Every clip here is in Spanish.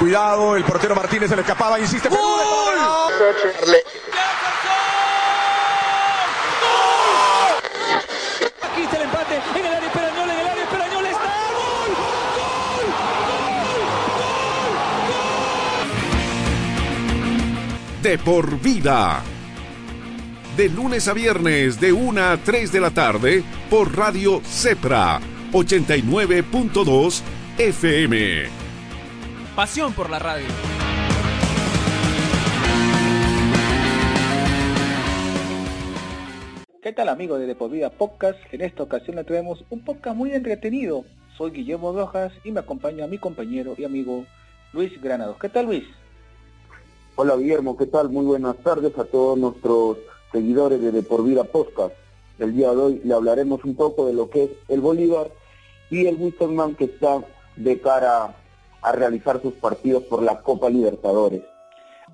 Cuidado, el portero Martínez se le escapaba, insiste. ¡Gol! Aquí está el empate en el área Esperañol, en el área Esperañol está. ¡Gol! De por vida. De lunes a viernes, de 1 a 3 de la tarde, por Radio Cepra, 89.2 FM. Pasión por la radio. ¿Qué tal amigos de De Por Vida Podcast? En esta ocasión le traemos un podcast muy entretenido. Soy Guillermo Rojas y me acompaña mi compañero y amigo Luis Granados. ¿Qué tal Luis? Hola Guillermo, ¿qué tal? Muy buenas tardes a todos nuestros seguidores de De Por Vida Podcast. El día de hoy le hablaremos un poco de lo que es el Bolívar y el Wisterman que está de cara a realizar sus partidos por la Copa Libertadores.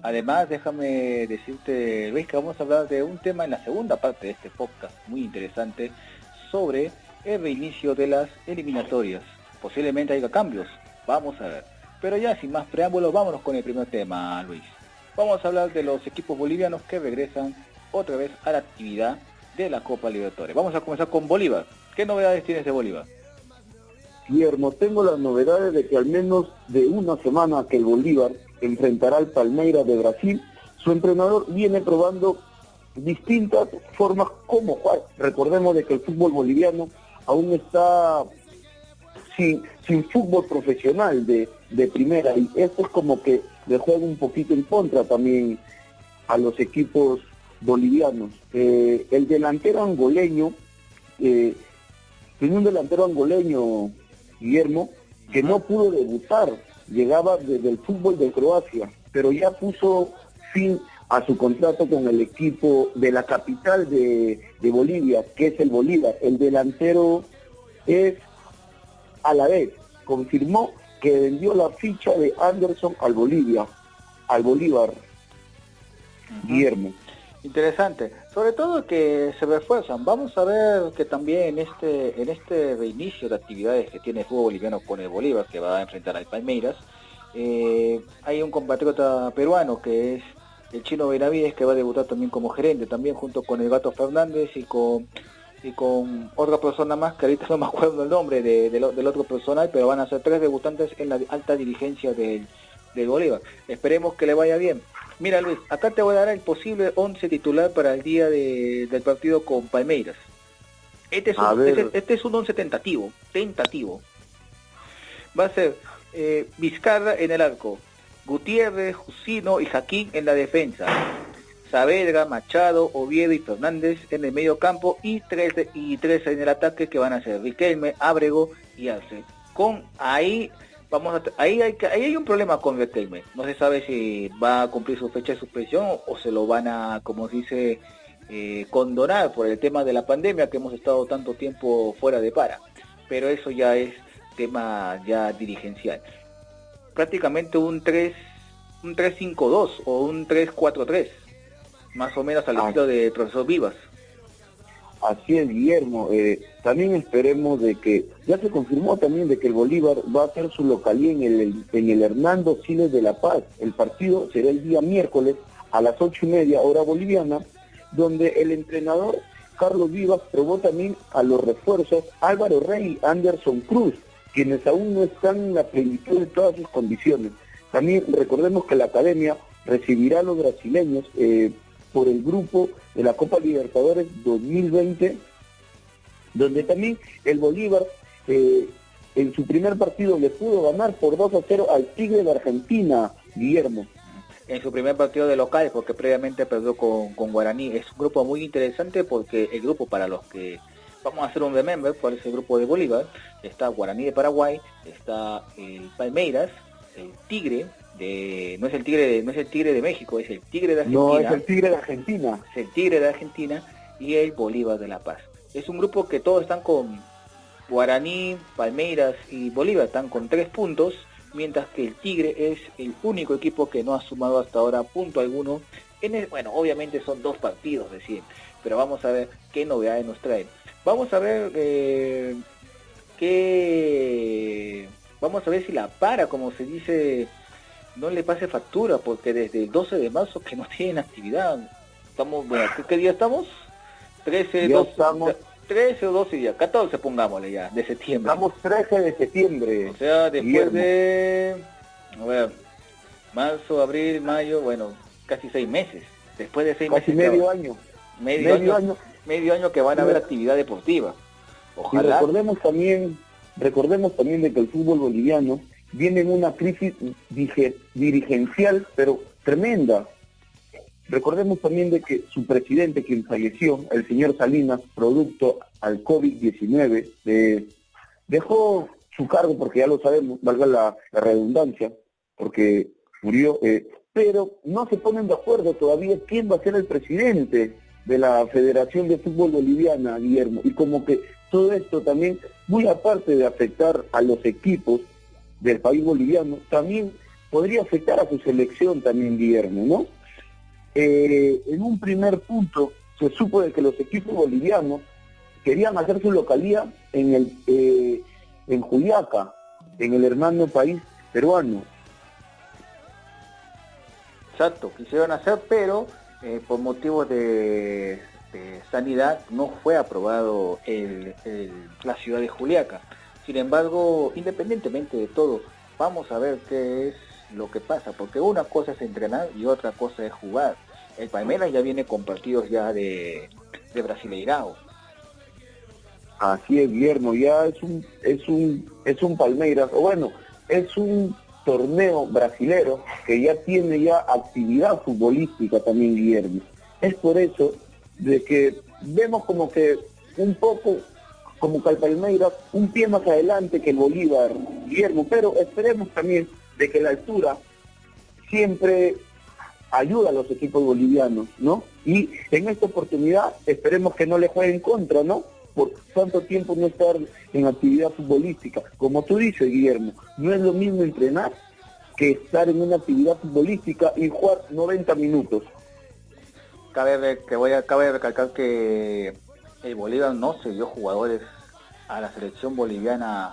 Además, déjame decirte, Luis, que vamos a hablar de un tema en la segunda parte de este podcast, muy interesante, sobre el reinicio de las eliminatorias. Posiblemente haya cambios, vamos a ver. Pero ya sin más preámbulos, vámonos con el primer tema, Luis. Vamos a hablar de los equipos bolivianos que regresan otra vez a la actividad de la Copa Libertadores. Vamos a comenzar con Bolívar. ¿Qué novedades tienes de Bolívar? Guillermo, tengo las novedades de que al menos de una semana que el Bolívar enfrentará al Palmeiras de Brasil, su entrenador viene probando distintas formas como jugar. Recordemos de que el fútbol boliviano aún está sin, fútbol profesional de, de primera y esto es como que le juega un poquito en contra también a los equipos bolivianos. Eh, el delantero angoleño, eh, tiene un delantero angoleño, Guillermo, que no pudo debutar, llegaba desde el fútbol de Croacia, pero ya puso fin a su contrato con el equipo de la capital de, de Bolivia, que es el Bolívar. El delantero es a la vez, confirmó que vendió la ficha de Anderson al Bolivia, al Bolívar, Guillermo. Interesante, sobre todo que se refuerzan. Vamos a ver que también en este en este reinicio de actividades que tiene el fútbol boliviano con el Bolívar, que va a enfrentar al Palmeiras, eh, hay un compatriota peruano que es el chino Benavides que va a debutar también como gerente, también junto con el Gato Fernández y con y con otra persona más, que ahorita no me acuerdo el nombre de, lo- del otro personal, pero van a ser tres debutantes en la alta dirigencia del Bolívar. Esperemos que le vaya bien. Mira Luis, acá te voy a dar el posible 11 titular para el día de- del partido con Palmeiras. Este es, un, este, este es un 11 tentativo, tentativo. Va a ser eh, Vizcarra en el arco, Gutiérrez, Jusino y Jaquín en la defensa, Saavedra, Machado, Oviedo y Fernández en el medio campo y tres, de- y tres en el ataque que van a ser Riquelme, Ábrego y Arce. Con ahí vamos a, ahí hay que- ahí hay un problema con Riquelme. No se sabe si va a cumplir su fecha de suspensión o se lo van a, como se dice, eh, condonar por el tema de la pandemia que hemos estado tanto tiempo fuera de para. Pero eso ya es tema ya dirigencial. Prácticamente un 3 un 3-5-2 o un 3-4-3 más o menos al Ah. estilo de profesor Vivas. Así es, Guillermo. Eh, también esperemos de que, ya se confirmó también de que el Bolívar va a hacer su localía en el, en el Hernando Siles de La Paz. El partido será el día miércoles a las ocho y media hora boliviana, donde el entrenador Carlos Vivas probó también a los refuerzos Álvaro Rey y Anderson Cruz, quienes aún no están en la plenitud de todas sus condiciones. También recordemos que la academia recibirá a los brasileños eh, por el grupo de la Copa Libertadores 2020, donde también el Bolívar eh, en su primer partido le pudo ganar por 2 a 0 al Tigre de Argentina, Guillermo. en su primer partido de local, porque previamente perdió con, con Guaraní. Es un grupo muy interesante porque el grupo para los que vamos a hacer un remember, cuál es el grupo de Bolívar, está Guaraní de Paraguay, está el Palmeiras, el Tigre de no es el Tigre de, no es el Tigre de México, es el Tigre de Argentina. No, es el Tigre de Argentina. es el Tigre de Argentina y el Bolívar de La Paz. Es un grupo que todos están con Guaraní, Palmeiras y Bolívar están con tres puntos, mientras que el Tigre es el único equipo que no ha sumado hasta ahora punto alguno. En el- bueno, obviamente son dos partidos recién, pero vamos a ver qué novedades nos traen. Vamos a ver eh, qué... Vamos a ver si la para, como se dice no le pase factura, porque desde el 12 de marzo que no tienen actividad. Estamos, bueno, ¿qué, día estamos? 13, 12, estamos... 13 o 12 días, 14 pongámosle ya, de septiembre. Estamos 13 de septiembre. O sea, después de, a ver, marzo, abril, mayo, bueno, casi seis meses. Después de seis casi meses. medio año. Medio, año, Medio año que van a haber actividad deportiva. Ojalá. Y recordemos también, recordemos también de que el fútbol boliviano viene en una crisis dirigencial, pero tremenda. Recordemos también de que su presidente, quien falleció, el señor Salinas, producto al COVID-19, dejó su cargo, porque ya lo sabemos, valga la, redundancia, porque murió, eh, pero no se ponen de acuerdo todavía quién va a ser el presidente de la Federación de Fútbol Boliviana, Guillermo. Y como que todo esto también, muy aparte de afectar a los equipos del país boliviano, también podría afectar a su selección también, Guillermo, ¿no? Eh, en un primer punto se supo de que los equipos bolivianos querían hacer su localía en el eh, en Juliaca, en el hermano país peruano. Exacto, quisieron hacer, pero eh, por motivos de, sanidad no fue aprobado la ciudad de Juliaca. Sin embargo, independientemente de todo, vamos a ver qué es lo que pasa, porque una cosa es entrenar y otra cosa es jugar. El Palmeiras ya viene con partidos ya de, de Brasileirao. Así es, Guillermo, ya es un, es un, es un Palmeiras, o bueno, es un torneo brasilero que ya tiene ya actividad futbolística también, Guillermo. Es por eso de que vemos como que un poco como que un pie más adelante que Bolívar, Guillermo, pero esperemos también de que la altura siempre ayuda a los equipos bolivianos, ¿no? Y en esta oportunidad esperemos que no le jueguen contra, ¿no? Por tanto tiempo no estar en actividad futbolística. Como tú dices, Guillermo, no es lo mismo entrenar que estar en una actividad futbolística y jugar 90 minutos. Cabe, que voy a, cabe recalcar que el Bolívar no se dio jugadores a la selección boliviana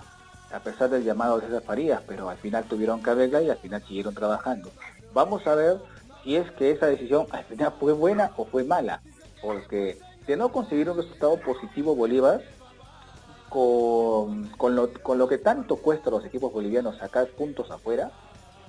a pesar del llamado de César Farías, pero al final tuvieron verla y al final siguieron trabajando. Vamos a ver si es que esa decisión al final fue buena o fue mala, porque de no conseguir un resultado positivo Bolívar, con, lo, con lo que tanto cuesta a los equipos bolivianos sacar puntos afuera,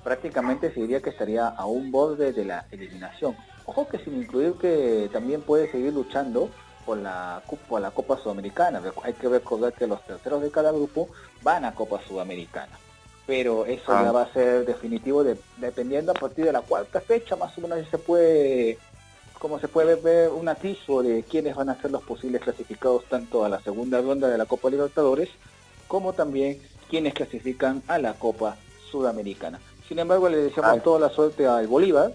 prácticamente se diría que estaría a un borde de la eliminación. Ojo que sin incluir que también puede seguir luchando por la, por la Copa Sudamericana. Hay que recordar que los terceros de cada grupo van a Copa Sudamericana. Pero eso ya ah. va a ser definitivo dependiendo a partir de la cuarta fecha, más o menos se puede, como se puede ver un atisbo de quiénes van a ser los posibles clasificados tanto a la segunda ronda de la Copa Libertadores, como también quienes clasifican a la Copa Sudamericana. Sin embargo, le deseamos ah. toda la suerte al Bolívar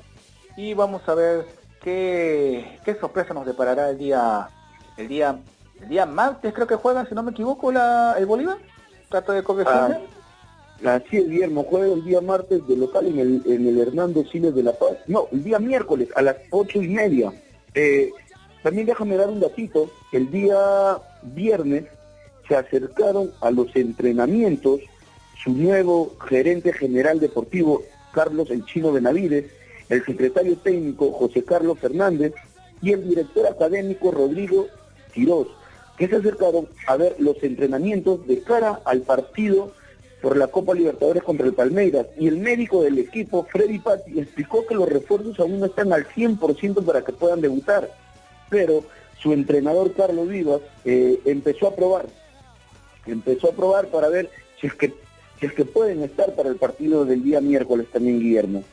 y vamos a ver qué, qué sorpresa nos deparará el día el día el día martes creo que juegan, si no me equivoco, la, el Bolívar. Trato de corregirme. Ah, así es, Guillermo, juega el día martes de local en el, en el Hernando Siles de La Paz. No, el día miércoles a las ocho y media. Eh, también déjame dar un datito. El día viernes se acercaron a los entrenamientos su nuevo gerente general deportivo, Carlos El Chino Benavides, el secretario técnico José Carlos Fernández y el director académico Rodrigo Quiroz, que se acercaron a ver los entrenamientos de cara al partido por la Copa Libertadores contra el Palmeiras. Y el médico del equipo, Freddy Patti, explicó que los refuerzos aún no están al 100% para que puedan debutar. Pero su entrenador, Carlos Vivas, eh, empezó a probar. Empezó a probar para ver si es, que, si es que pueden estar para el partido del día miércoles también, Guillermo.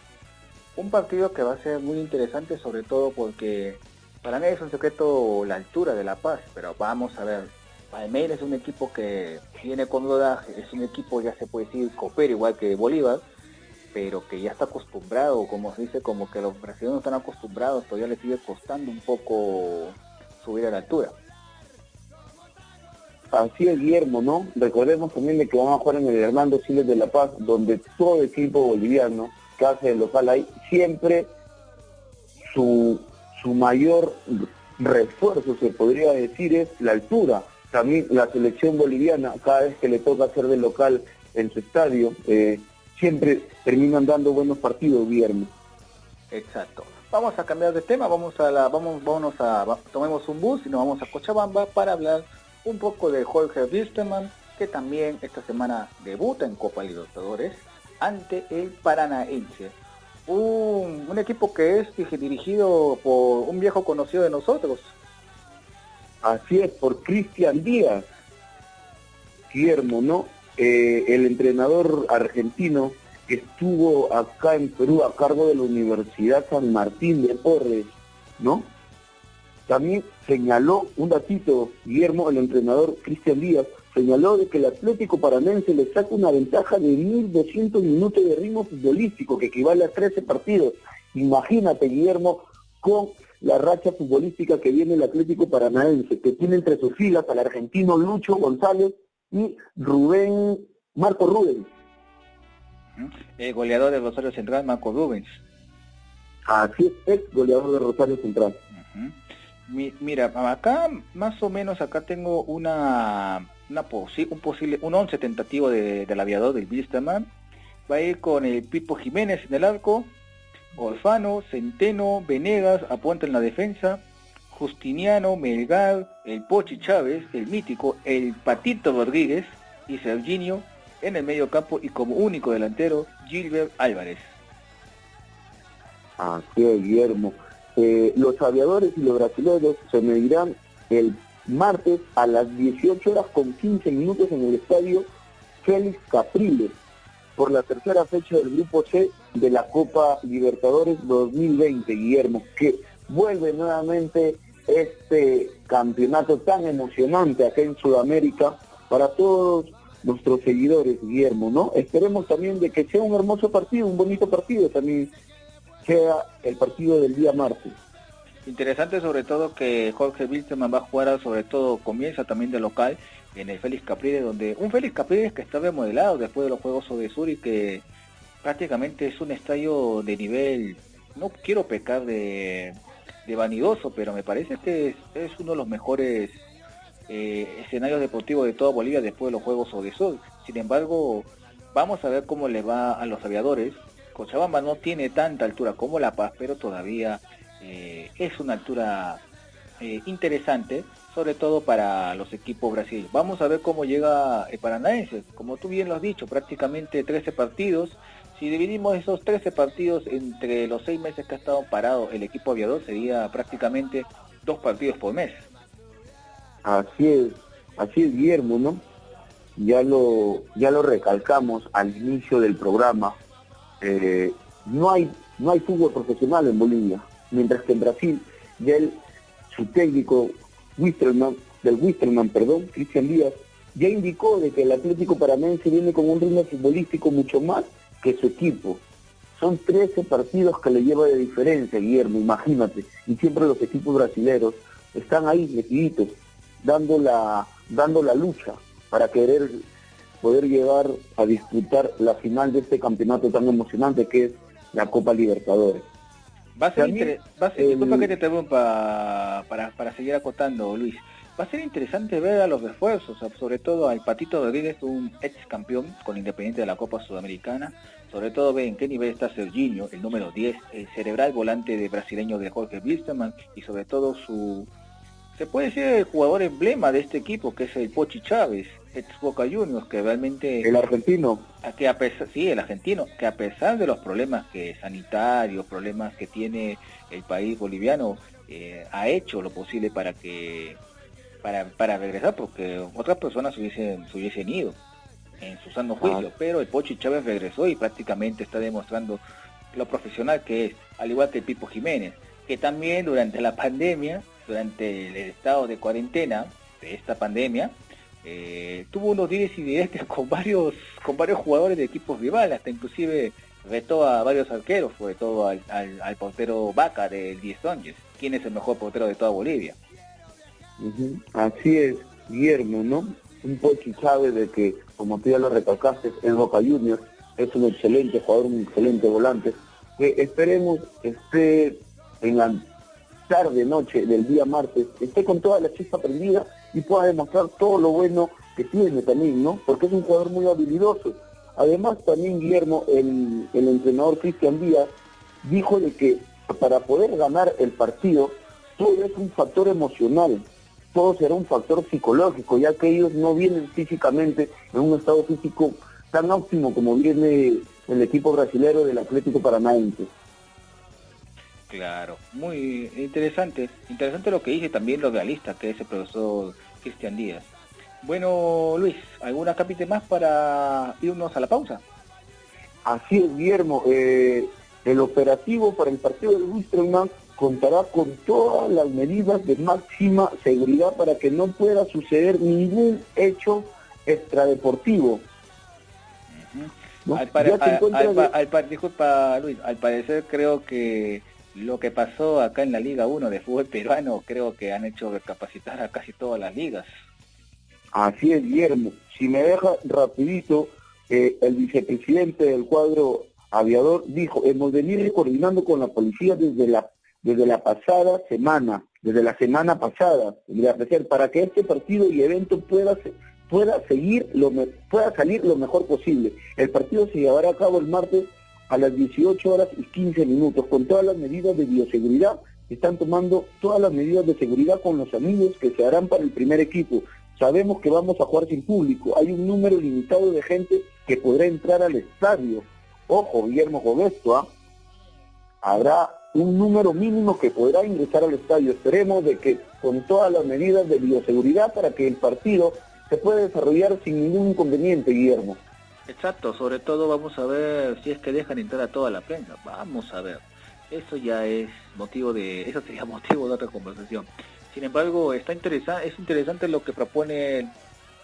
Un partido que va a ser muy interesante, sobre todo porque para mí es un secreto la altura de La Paz, pero vamos a ver. Palmeiras es un equipo que viene con rodaje, es un equipo ya se puede decir copero igual que Bolívar, pero que ya está acostumbrado, como se dice, como que los brasileños están acostumbrados, todavía les sigue costando un poco subir a la altura. Así es, Guillermo, ¿no? Recordemos también de que van a jugar en el Hernando Siles de La Paz, donde todo equipo boliviano que hace el local ahí, siempre su su mayor refuerzo, se podría decir, es la altura. También la selección boliviana, cada vez que le toca hacer de local en su estadio, eh, siempre terminan dando buenos partidos, viernes. Exacto. Vamos a cambiar de tema, vamos a la, vamos, vámonos a, tomemos un bus y nos vamos a Cochabamba para hablar un poco de Jorge Wisterman, que también esta semana debuta en Copa Libertadores ante el Paranaense. Un, equipo que es dirigido por un viejo conocido de nosotros. Así es, por Cristian Díaz. Guillermo, ¿no? Eh, el entrenador argentino que estuvo acá en Perú a cargo de la Universidad San Martín de Porres, ¿no? También señaló un datito, Guillermo, el entrenador Cristian Díaz, señaló de que el Atlético Paranense le saca una ventaja de 1.200 minutos de ritmo futbolístico, que equivale a 13 partidos. Imagínate, Guillermo, con la racha futbolística que viene el Atlético Paranaense, que tiene entre sus filas al argentino Lucho González y Rubén, Marco Rubens. El goleador de Rosario Central, Marco Rubens. Así es, ex goleador de Rosario Central. mira, acá más o menos acá tengo una, un posible, un once tentativo de, del aviador del Bisterman. Va a ir con el Pipo Jiménez en el arco, Orfano, Centeno, Venegas, apunta en la defensa, Justiniano, Melgar, el Pochi Chávez, el mítico, el Patito Rodríguez y Serginio en el medio campo y como único delantero Gilbert Álvarez. Así es, Guillermo. Eh, los aviadores y los brasileños se medirán el martes a las 18 horas con 15 minutos en el estadio Félix Capriles por la tercera fecha del Grupo C de la Copa Libertadores 2020, Guillermo, que vuelve nuevamente este campeonato tan emocionante acá en Sudamérica para todos nuestros seguidores, Guillermo, ¿no? Esperemos también de que sea un hermoso partido, un bonito partido, también sea el partido del día martes. Interesante sobre todo que Jorge Wilstermann va a jugar, sobre todo comienza también de local en el Félix Capriles, donde un Félix Capriles que está remodelado después de los Juegos de Sur y que prácticamente es un estadio de nivel, no quiero pecar de, vanidoso, pero me parece que es, uno de los mejores eh, escenarios deportivos de toda Bolivia después de los Juegos de Sur. Sin embargo, vamos a ver cómo le va a los aviadores. Cochabamba no tiene tanta altura como La Paz, pero todavía eh, es una altura eh, interesante, sobre todo para los equipos brasileños. Vamos a ver cómo llega el Paranaense. Como tú bien lo has dicho, prácticamente 13 partidos. Si dividimos esos 13 partidos entre los 6 meses que ha estado parado el equipo aviador, sería prácticamente dos partidos por mes. Así es, así es Guillermo, ¿no? Ya lo, ya lo recalcamos al inicio del programa. Eh, no hay no hay fútbol profesional en Bolivia mientras que en Brasil ya el, su técnico Wisterman, del Wisterman, perdón, Cristian Díaz, ya indicó de que el Atlético Paranaense viene con un ritmo futbolístico mucho más que su equipo. Son 13 partidos que le lleva de diferencia, Guillermo, imagínate. Y siempre los equipos brasileños están ahí metiditos, dando la, dando la lucha para querer poder llegar a disputar la final de este campeonato tan emocionante que es la Copa Libertadores. Va a ser, disculpa que te interrumpa para, para seguir acotando, Luis. Va a ser interesante ver a los refuerzos, sobre todo al Patito Rodríguez, un ex campeón con Independiente de la Copa Sudamericana. Sobre todo ver en qué nivel está Serginho, el número 10, el cerebral volante de brasileño de Jorge Wilstermann y sobre todo su, se puede decir el jugador emblema de este equipo, que es el Pochi Chávez, ex Boca Juniors, que realmente... El argentino. Que a pesar, sí, el argentino, que a pesar de los problemas que sanitarios, problemas que tiene el país boliviano, eh, ha hecho lo posible para que para, para regresar, porque otras personas se hubiesen, hubiesen ido en su sano juicio, pero el Pochi Chávez regresó y prácticamente está demostrando lo profesional que es, al igual que el Pipo Jiménez, que también durante la pandemia durante el estado de cuarentena de esta pandemia, eh, tuvo unos 10 y 10 con varios, con varios jugadores de equipos rivales, hasta inclusive retó a varios arqueros, sobre todo al, al, portero Vaca del 10 Songes, quien es el mejor portero de toda Bolivia. Así es, Guillermo, ¿no? Un Pochi sabe de que, como tú ya lo recalcaste, es Boca Juniors, es un excelente jugador, un excelente volante, que esperemos esté en la tarde, noche del día martes, esté con toda la chispa prendida y pueda demostrar todo lo bueno que tiene también, ¿no? Porque es un jugador muy habilidoso. Además, también Guillermo, el, el entrenador Cristian Díaz, dijo de que para poder ganar el partido, todo es un factor emocional, todo será un factor psicológico, ya que ellos no vienen físicamente en un estado físico tan óptimo como viene el equipo brasilero del Atlético Paranaense. Claro, muy interesante. Interesante lo que dice también lo realista que es el profesor Cristian Díaz. Bueno, Luis, ¿alguna capite más para irnos a la pausa? Así es, Guillermo. Eh, el operativo para el partido de Wisterman contará con todas las medidas de máxima seguridad para que no pueda suceder ningún hecho extradeportivo. al, disculpa Luis, al parecer creo que lo que pasó acá en la Liga 1 de fútbol peruano creo que han hecho recapacitar a casi todas las ligas. Así es, Guillermo. Si me deja rapidito, eh, el vicepresidente del cuadro aviador dijo, hemos venido coordinando con la policía desde la, desde la pasada semana, desde la semana pasada, para que este partido y evento pueda, pueda, seguir lo, pueda salir lo mejor posible. El partido se llevará a cabo el martes a las 18 horas y 15 minutos, con todas las medidas de bioseguridad. Están tomando todas las medidas de seguridad con los amigos que se harán para el primer equipo. Sabemos que vamos a jugar sin público. Hay un número limitado de gente que podrá entrar al estadio. Ojo, Guillermo Gobesto, ¿ah? habrá un número mínimo que podrá ingresar al estadio. Esperemos de que con todas las medidas de bioseguridad para que el partido se pueda desarrollar sin ningún inconveniente, Guillermo. Exacto, sobre todo vamos a ver si es que dejan entrar a toda la prensa. Vamos a ver. Eso ya es motivo de, eso sería motivo de otra conversación. Sin embargo, está interesante, es interesante lo que propone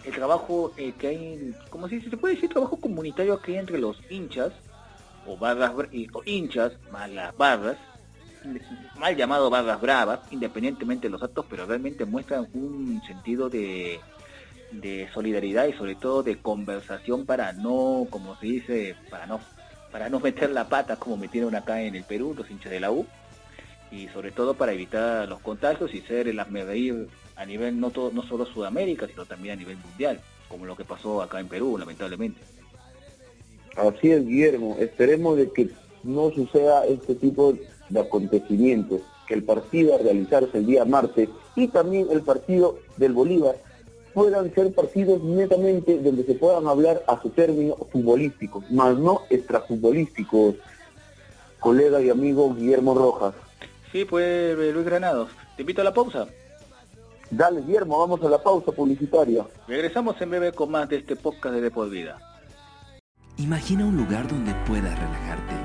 el, trabajo eh, que hay, como si se puede decir, trabajo comunitario que hay entre los hinchas o barras o hinchas, más las barras, mal llamado barras bravas, independientemente de los actos, pero realmente muestran un sentido de de solidaridad y sobre todo de conversación para no, como se dice, para no, para no meter la pata como metieron acá en el Perú los hinchas de la U. Y sobre todo para evitar los contagios y ser el reír a nivel no todo, no solo Sudamérica sino también a nivel mundial como lo que pasó acá en Perú lamentablemente. Así es Guillermo. Esperemos de que no suceda este tipo de acontecimientos que el partido a realizarse el día martes y también el partido del Bolívar puedan ser partidos netamente donde se puedan hablar a su término futbolísticos, más no extrafutbolísticos, colega y amigo Guillermo Rojas. Sí, pues Luis Granados. Te invito a la pausa. Dale, Guillermo, vamos a la pausa publicitaria. Regresamos en breve con más de este podcast de Depor Vida. Imagina un lugar donde puedas relajarte,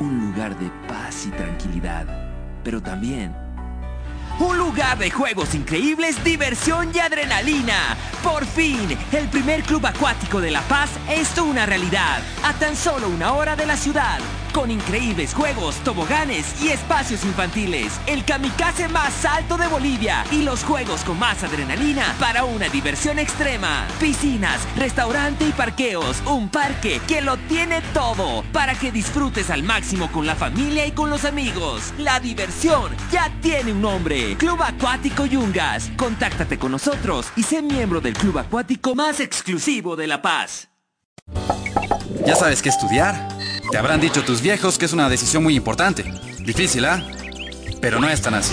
un lugar de paz y tranquilidad, pero también un lugar de juegos increíbles, diversión y adrenalina. Por fin, el primer club acuático de La Paz es una realidad. A tan solo una hora de la ciudad con increíbles juegos, toboganes y espacios infantiles. El kamikaze más alto de Bolivia y los juegos con más adrenalina para una diversión extrema. Piscinas, restaurante y parqueos. Un parque que lo tiene todo para que disfrutes al máximo con la familia y con los amigos. La diversión ya tiene un nombre. Club Acuático Yungas. Contáctate con nosotros y sé miembro del club acuático más exclusivo de La Paz. ¿Ya sabes qué estudiar? Te habrán dicho tus viejos que es una decisión muy importante. Difícil, ¿ah? Pero no es tan así.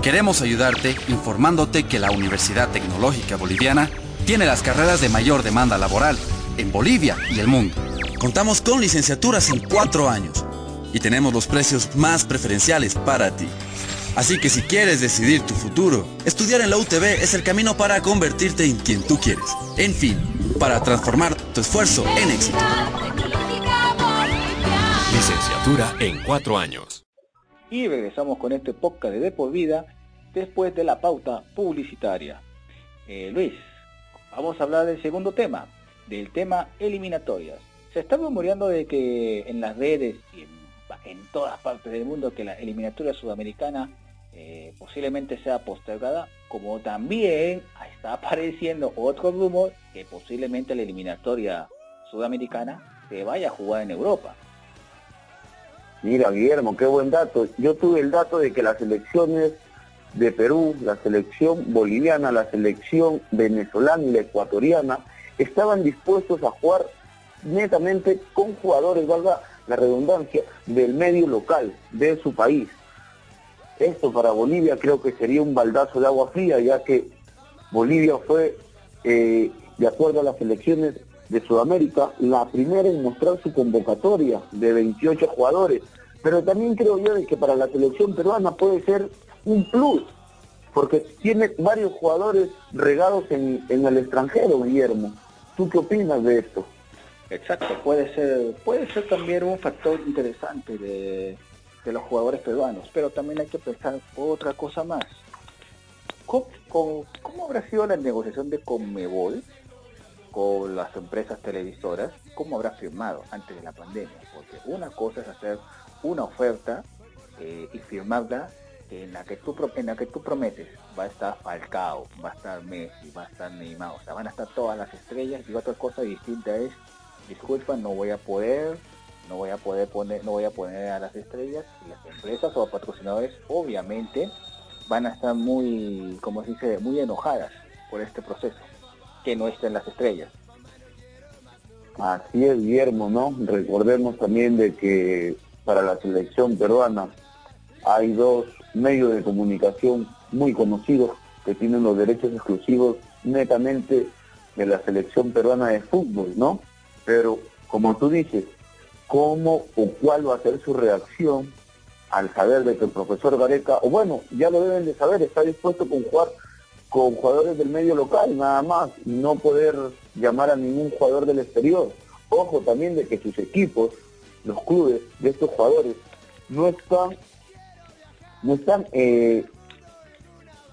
Queremos ayudarte informándote que la Universidad Tecnológica Boliviana tiene las carreras de mayor demanda laboral en Bolivia y el mundo. Contamos con licenciaturas en cuatro años y tenemos los precios más preferenciales para ti. Así que si quieres decidir tu futuro, estudiar en la UTB es el camino para convertirte en quien tú quieres. En fin, para transformar tu esfuerzo en éxito. En cuatro años. Y regresamos con este podcast de De por Vida después de la pauta publicitaria. Eh, Luis, vamos a hablar del segundo tema, del tema eliminatorias. Se está rumoreando de que en las redes y en, todas partes del mundo que la eliminatoria sudamericana eh, posiblemente sea postergada, como también está apareciendo otro rumor que posiblemente la eliminatoria sudamericana se vaya a jugar en Europa. Mira, Guillermo, qué buen dato. Yo tuve el dato de que las elecciones de Perú, la selección boliviana, la selección venezolana y la ecuatoriana estaban dispuestos a jugar netamente con jugadores, valga la redundancia, del medio local, de su país. Esto para Bolivia creo que sería un baldazo de agua fría, ya que Bolivia fue, eh, de acuerdo a las elecciones de Sudamérica, la primera en mostrar su convocatoria de 28 jugadores. Pero también creo yo de que para la selección peruana puede ser un plus, porque tiene varios jugadores regados en, en el extranjero, Guillermo. ¿Tú qué opinas de esto? Exacto, puede ser, puede ser también un factor interesante de, de los jugadores peruanos, pero también hay que pensar otra cosa más. ¿Cómo, cómo, habrá sido la negociación de Conmebol con las empresas televisoras? ¿Cómo habrá firmado antes de la pandemia? Porque una cosa es hacer una oferta eh, y firmarla en la que tú en la que tú prometes va a estar Falcao, va a estar Messi, va a estar Neymar, o sea, van a estar todas las estrellas y otra cosa distinta es disculpa, no voy a poder, no voy a poder poner, no voy a poner a las estrellas y las empresas o patrocinadores obviamente van a estar muy, como se dice, muy enojadas por este proceso, que no estén las estrellas. Así es, Guillermo, ¿no? Recordemos también de que para la selección peruana hay dos medios de comunicación muy conocidos que tienen los derechos exclusivos netamente de la selección peruana de fútbol, ¿no? Pero como tú dices, ¿cómo o cuál va a ser su reacción al saber de que el profesor Gareca, o bueno, ya lo deben de saber, está dispuesto con jugar con jugadores del medio local nada más no poder llamar a ningún jugador del exterior. Ojo también de que sus equipos, los clubes de estos jugadores, no están, no están eh,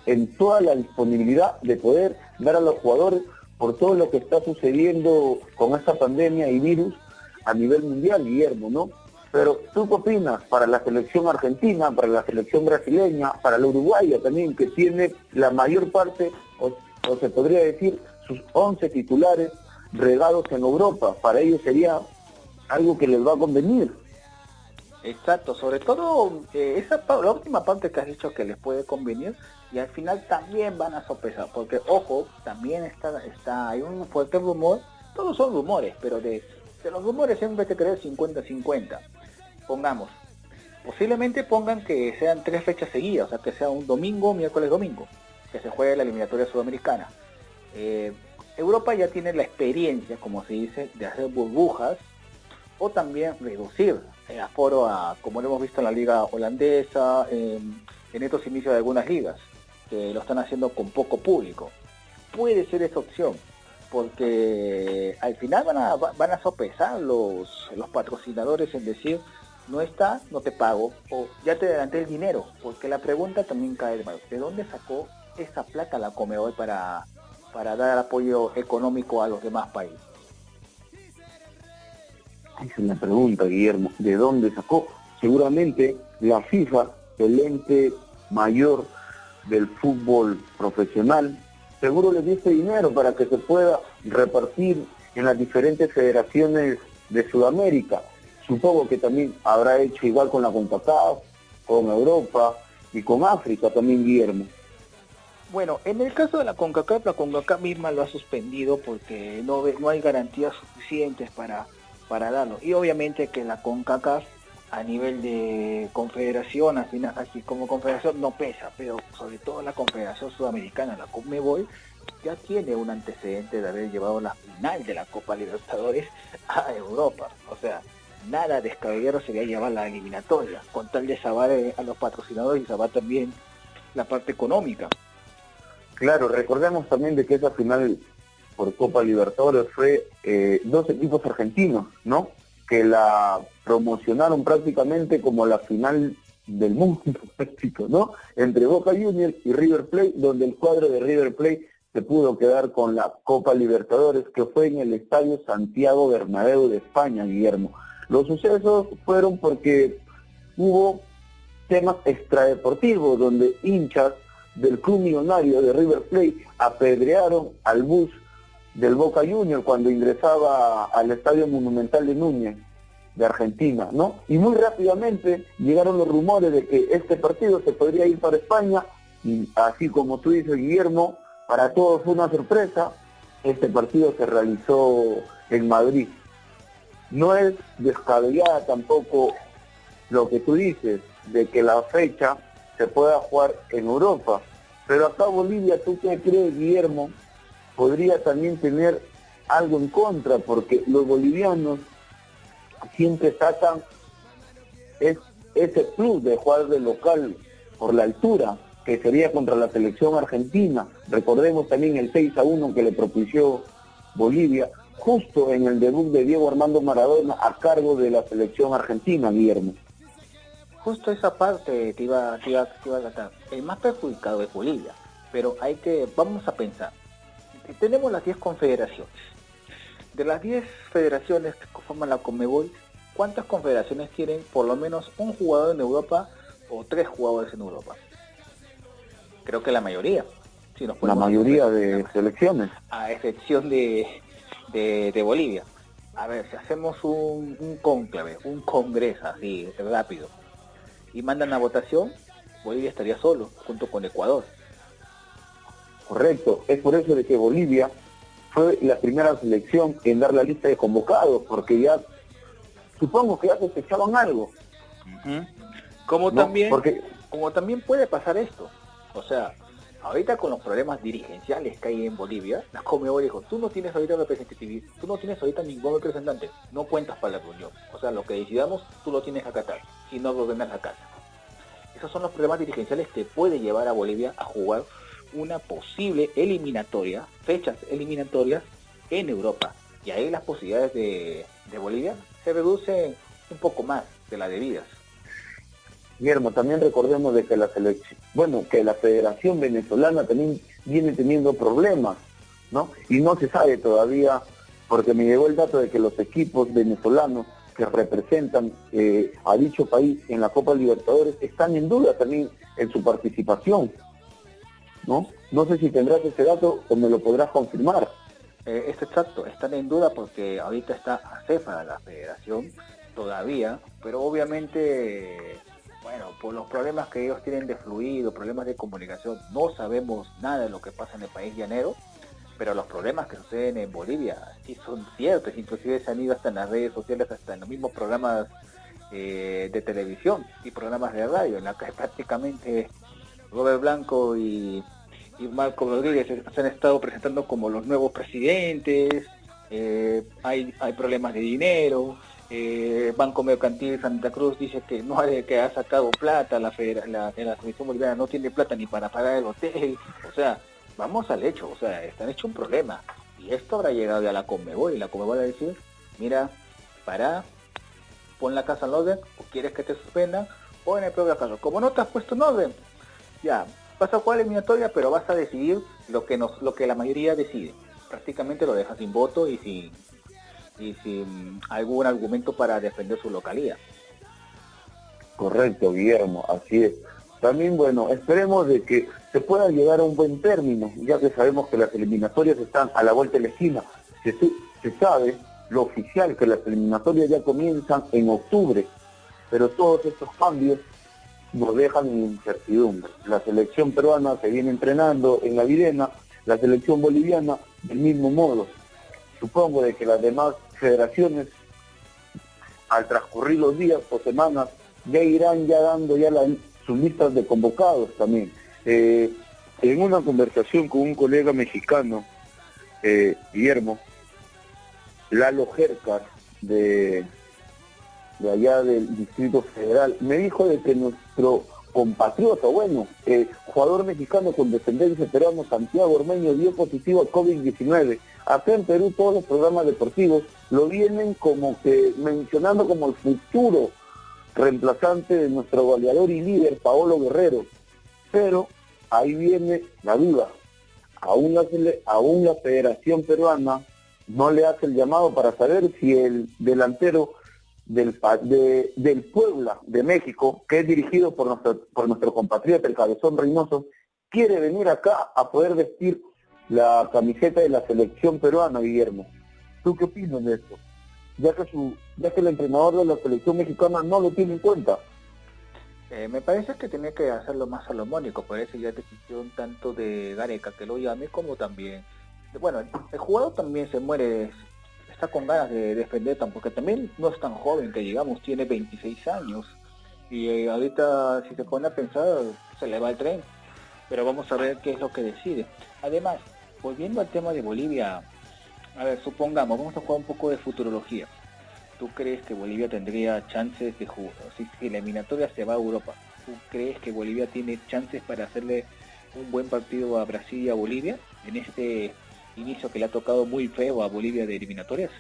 en toda la disponibilidad de poder dar a los jugadores por todo lo que está sucediendo con esta pandemia y virus a nivel mundial, Guillermo, ¿no? Pero tú qué opinas para la selección argentina, para la selección brasileña, para la uruguaya también, que tiene la mayor parte, o, se podría decir, sus 11 titulares regados en Europa? Para ellos sería algo que les va a convenir. Exacto, sobre todo eh, esa la última parte que has dicho que les puede convenir y al final también van a sopesar, porque ojo, también está, está hay un fuerte rumor, todos son rumores, pero de, de los rumores siempre que creer 50-50. Pongamos, posiblemente pongan que sean tres fechas seguidas, o sea que sea un domingo, miércoles, domingo, que se juegue la eliminatoria sudamericana. Eh, Europa ya tiene la experiencia, como se dice, de hacer burbujas o también reducir el aforo a, como lo hemos visto en la liga holandesa, en, estos inicios de algunas ligas, que lo están haciendo con poco público. Puede ser esa opción, porque al final van a, van a sopesar los, los patrocinadores en decir, no está, no te pago, o ya te adelanté el dinero, porque la pregunta también cae de ¿de dónde sacó esa plata la Comebol para, para dar apoyo económico a los demás países? Es la pregunta, Guillermo. ¿De dónde sacó? Seguramente la FIFA, el ente mayor del fútbol profesional, seguro le dio ese dinero para que se pueda repartir en las diferentes federaciones de Sudamérica. Supongo que también habrá hecho igual con la CONCACAF, con Europa y con África también, Guillermo. Bueno, en el caso de la CONCACAF, la CONCACAF misma lo ha suspendido porque no, no hay garantías suficientes para Y obviamente que la CONCACAF a nivel de confederación, así como confederación no pesa, pero sobre todo la confederación sudamericana, la CONMEBOL, ya tiene un antecedente de haber llevado la final de la Copa Libertadores a Europa. O sea, nada descabellado sería llevar la eliminatoria, con tal de salvar eh, a los patrocinadores y salvar también la parte económica. Claro, recordemos también de que esa final por Copa Libertadores fue eh, dos equipos argentinos, ¿no? Que la promocionaron prácticamente como la final del mundo práctico, ¿no? Entre Boca Juniors y River Plate, donde el cuadro de River Plate se pudo quedar con la Copa Libertadores, que fue en el Estadio Santiago Bernabéu de España, Guillermo. Los sucesos fueron porque hubo temas extradeportivos, donde hinchas del club millonario de River Plate apedrearon al bus del Boca Junior cuando ingresaba al Estadio Monumental de Núñez de Argentina, ¿no? Y muy rápidamente llegaron los rumores de que este partido se podría ir para España y así como tú dices, Guillermo, para todos fue una sorpresa, este partido se realizó en Madrid. no es descabellada tampoco lo que tú dices, de que la fecha se pueda jugar en Europa. Pero acá Bolivia, ¿tú qué crees, Guillermo? Podría también tener algo en contra, porque los bolivianos siempre sacan es, ese plus de jugar de local por la altura, que sería contra la selección argentina. Recordemos también el 6 a 1 que le propició Bolivia, justo en el debut de Diego Armando Maradona a cargo de la selección argentina, Guillermo. Justo esa parte te iba a tratar. El más perjudicado es Bolivia, pero hay que, vamos a pensar. Tenemos las 10 confederaciones. De las 10 federaciones que conforman la Comebol, ¿cuántas confederaciones tienen por lo menos un jugador en Europa o tres jugadores en Europa? Creo que la mayoría. Si nos la mayoría de selecciones. A excepción de, de, Bolivia. A ver, si hacemos un, un cónclave, un congreso así, rápido, y mandan a votación, Bolivia estaría solo, junto con Ecuador. Correcto, es por eso de que Bolivia fue la primera selección en dar la lista de convocados, porque ya supongo que ya sospechaban algo. Como también, porque... como también puede pasar esto. O sea, ahorita con los problemas dirigenciales que hay en Bolivia, la Comebol dijo, tú no tienes ahorita representatividad, tú no tienes ahorita ningún representante, no cuentas para la reunión. O sea, lo que decidamos, tú lo tienes que acatar, y no ordenar la casa. Esos son los problemas dirigenciales que puede llevar a Bolivia a jugar una posible eliminatoria, fechas eliminatorias en Europa. Y ahí las posibilidades de, Bolivia se reducen un poco más de las debidas. Guillermo, también recordemos de que la selección, bueno, que la Federación Venezolana también viene teniendo problemas, ¿no? Y no se sabe todavía, porque me llegó el dato de que los equipos venezolanos que representan eh, a dicho país en la Copa Libertadores están en duda también en su participación. ¿No? No sé si tendrás ese dato o me lo podrás confirmar. Eh, es exacto, están en duda porque ahorita está a la federación todavía, pero obviamente, bueno, por los problemas que ellos tienen de fluido, problemas de comunicación, no sabemos nada de lo que pasa en el país llanero, pero los problemas que suceden en Bolivia sí son ciertos, inclusive se han ido hasta en las redes sociales, hasta en los mismos programas eh, de televisión y programas de radio, en la que prácticamente Robert Blanco y, Marco Rodríguez se han estado presentando como los nuevos presidentes, eh, hay, hay problemas de dinero, eh, Banco Mercantil Santa Cruz dice que no hay, que ha sacado plata, la, la, la Comisión Boliviana no tiene plata ni para pagar el hotel, o sea, vamos al hecho, o sea, están hecho un problema. Y esto habrá llegado ya a la Conmebol y la Conmebol a decir, mira, para, pon la casa en orden, o quieres que te suspendan, en el propio caso, como no te has puesto en orden, ya, vas a jugar eliminatoria, pero vas a decidir lo que nos, lo que la mayoría decide. Prácticamente lo dejas sin voto y sin, y sin algún argumento para defender su localidad. Correcto, Guillermo, así es. También, bueno, esperemos de que se pueda llegar a un buen término, ya que sabemos que las eliminatorias están a la vuelta de la esquina. Se, se sabe, lo oficial, que las eliminatorias ya comienzan en octubre, pero todos estos cambios nos dejan en incertidumbre. La selección peruana se viene entrenando en la Videna, la selección boliviana del mismo modo. Supongo de que las demás federaciones, al transcurrir los días o semanas, ya irán ya dando ya sus listas de convocados también. Eh, en una conversación con un colega mexicano, eh, Guillermo, Lalo Jercar, de de allá del Distrito Federal, me dijo de que nuestro compatriota, bueno, eh, jugador mexicano con descendencia peruana, Santiago Ormeño, dio positivo a COVID-19. Acá en Perú todos los programas deportivos lo vienen como que mencionando como el futuro reemplazante de nuestro goleador y líder, Paolo Guerrero. Pero ahí viene la duda. Aún aún la Federación Peruana no le hace el llamado para saber si el delantero del, de, del Puebla de México, que es dirigido por nuestro, por nuestro compatriota, el Cabezón Reynoso, quiere venir acá a poder vestir la camiseta de la selección peruana, Guillermo. ¿Tú qué opinas de esto? Ya que, su, ya que el entrenador de la selección mexicana no lo tiene en cuenta. Eh, me parece que tiene que hacerlo más salomónico, por eso ya decisión tanto de Gareca que lo llame como también. Bueno, el jugador también se muere está con ganas de defender, porque también no es tan joven que digamos, tiene 26 años. Y eh, ahorita si se pone a pensar, se le va el tren. Pero vamos a ver qué es lo que decide. Además, volviendo al tema de Bolivia, a ver, supongamos, vamos a jugar un poco de futurología. ¿Tú crees que Bolivia tendría chances de jugar? Si, si eliminatoria se va a Europa, ¿tú crees que Bolivia tiene chances para hacerle un buen partido a Brasil y a Bolivia en este inicio que le ha tocado muy feo a Bolivia de eliminatorias?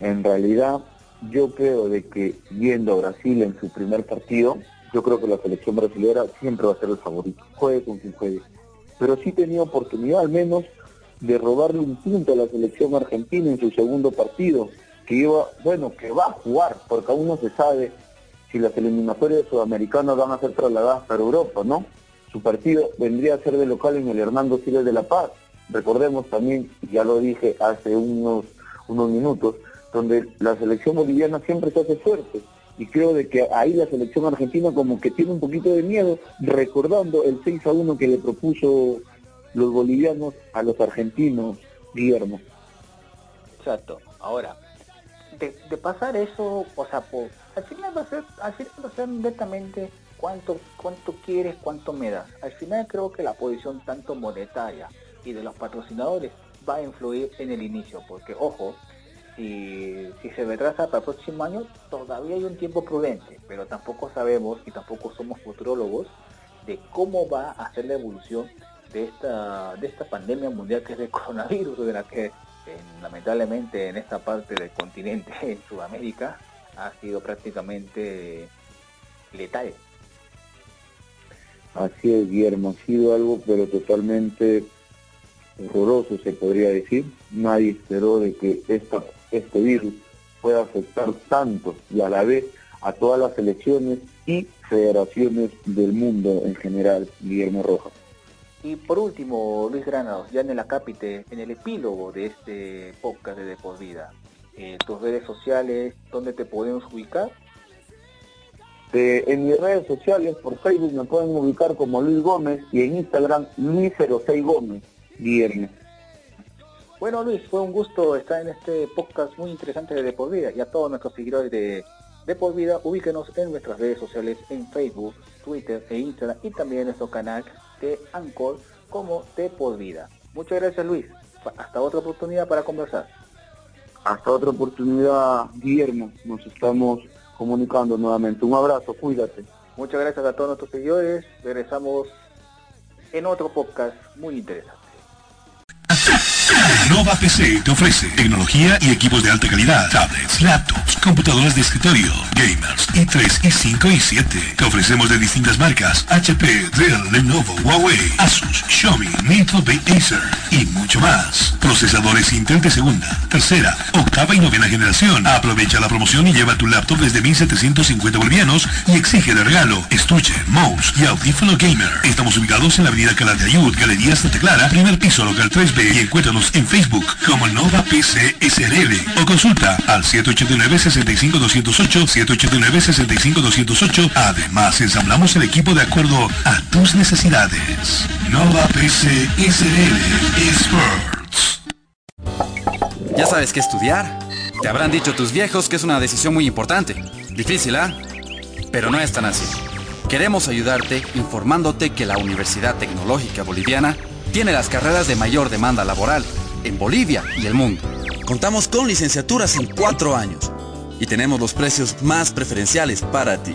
En realidad, yo creo de que yendo a Brasil en su primer partido, yo creo que la selección brasileña siempre va a ser el favorito, juegue con quien juegue. Pero sí tenía oportunidad al menos de robarle un punto a la selección argentina en su segundo partido, que iba, bueno, que va a jugar, porque aún no se sabe si las eliminatorias sudamericanas van a ser trasladadas para Europa, ¿no? Su partido vendría a ser de local en el Hernando Siles de La Paz. Recordemos también, ya lo dije hace unos, unos minutos, donde la selección boliviana siempre se hace fuerte. Y creo de que ahí la selección argentina como que tiene un poquito de miedo, recordando el 6 a 1 que le propuso los bolivianos a los argentinos, Guillermo. Exacto. Ahora, de, pasar eso, o sea, al final va a ser, al final va a ser netamente cuánto, cuánto quieres, cuánto me das. Al final creo que la posición tanto monetaria y de los patrocinadores va a influir en el inicio, porque ojo, si, se retrasa para el próximo año, todavía hay un tiempo prudente, pero tampoco sabemos y tampoco somos futurólogos de cómo va a ser la evolución de esta, de esta pandemia mundial que es el coronavirus, de la que lamentablemente en esta parte del continente, en Sudamérica, ha sido prácticamente letal. Así es, Guillermo, ha sido algo pero totalmente horroroso, se podría decir. Nadie esperó de que este virus pueda afectar tanto y a la vez a todas las elecciones y federaciones del mundo en general, Guillermo Rojas. Y por último, Luis Granados, ya en el acápite, en el epílogo de este podcast de De eh, tus redes sociales, ¿dónde te podemos ubicar? Eh, en mis redes sociales, por Facebook me pueden ubicar como Luis Gómez y en Instagram Luis06 Gómez, Guillermo. Bueno Luis, fue un gusto estar en este podcast muy interesante de De Por Vida y a todos nuestros seguidores de De Por Vida, ubíquenos en nuestras redes sociales en Facebook, Twitter e Instagram y también en nuestro canal de Anchor como De Por Vida. Muchas gracias Luis, hasta otra oportunidad para conversar. Hasta otra oportunidad Guillermo, nos estamos comunicando nuevamente. Un abrazo, cuídate. Muchas gracias a todos nuestros seguidores. Regresamos en otro podcast muy interesante. Nova PC te ofrece tecnología y equipos de alta calidad, tablets, laptops, computadoras de escritorio, gamers, i3, i5 y 7. Te ofrecemos de distintas marcas, HP, Dell, Lenovo, Huawei, Asus, Xiaomi, Middleby, Acer y mucho más. Procesadores Intel de segunda, tercera, octava y novena generación. Aprovecha la promoción y lleva tu laptop desde 1750 bolivianos y exige de regalo estuche, mouse y audífono gamer. Estamos ubicados en la avenida Cala de Ayud, Galería Santa Clara, primer piso local 3B y en Facebook como Nova PC SRL o consulta al 789-65208, 789-65208. Además, ensamblamos el equipo de acuerdo a tus necesidades. Nova PC SRL Experts. ¿Ya sabes qué estudiar? Te habrán dicho tus viejos que es una decisión muy importante. Difícil, ¿ah? Pero no es tan así. Queremos ayudarte informándote que la Universidad Tecnológica Boliviana tiene las carreras de mayor demanda laboral en Bolivia y el mundo. Contamos con licenciaturas en cuatro años y tenemos los precios más preferenciales para ti.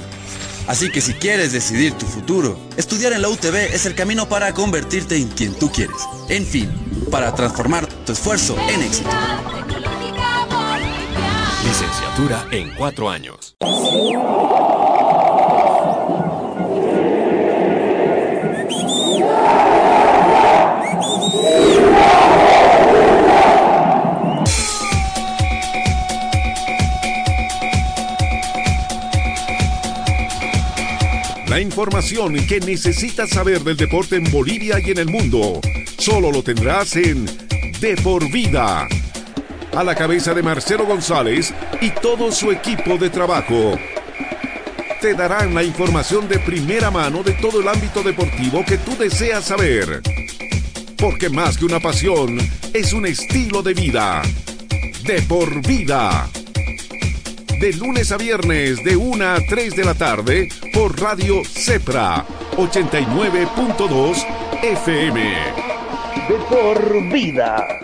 Así que si quieres decidir tu futuro, estudiar en la UTB es el camino para convertirte en quien tú quieres. En fin, para transformar tu esfuerzo en éxito. Licenciatura en cuatro años. La información que necesitas saber del deporte en Bolivia y en el mundo, solo lo tendrás en De por Vida. A la cabeza de Marcelo González y todo su equipo de trabajo. Te darán la información de primera mano de todo el ámbito deportivo que tú deseas saber. Porque más que una pasión, es un estilo de vida. De por vida. De lunes a viernes de 1 a 3 de la tarde por Radio Cepra 89.2 FM. De por vida.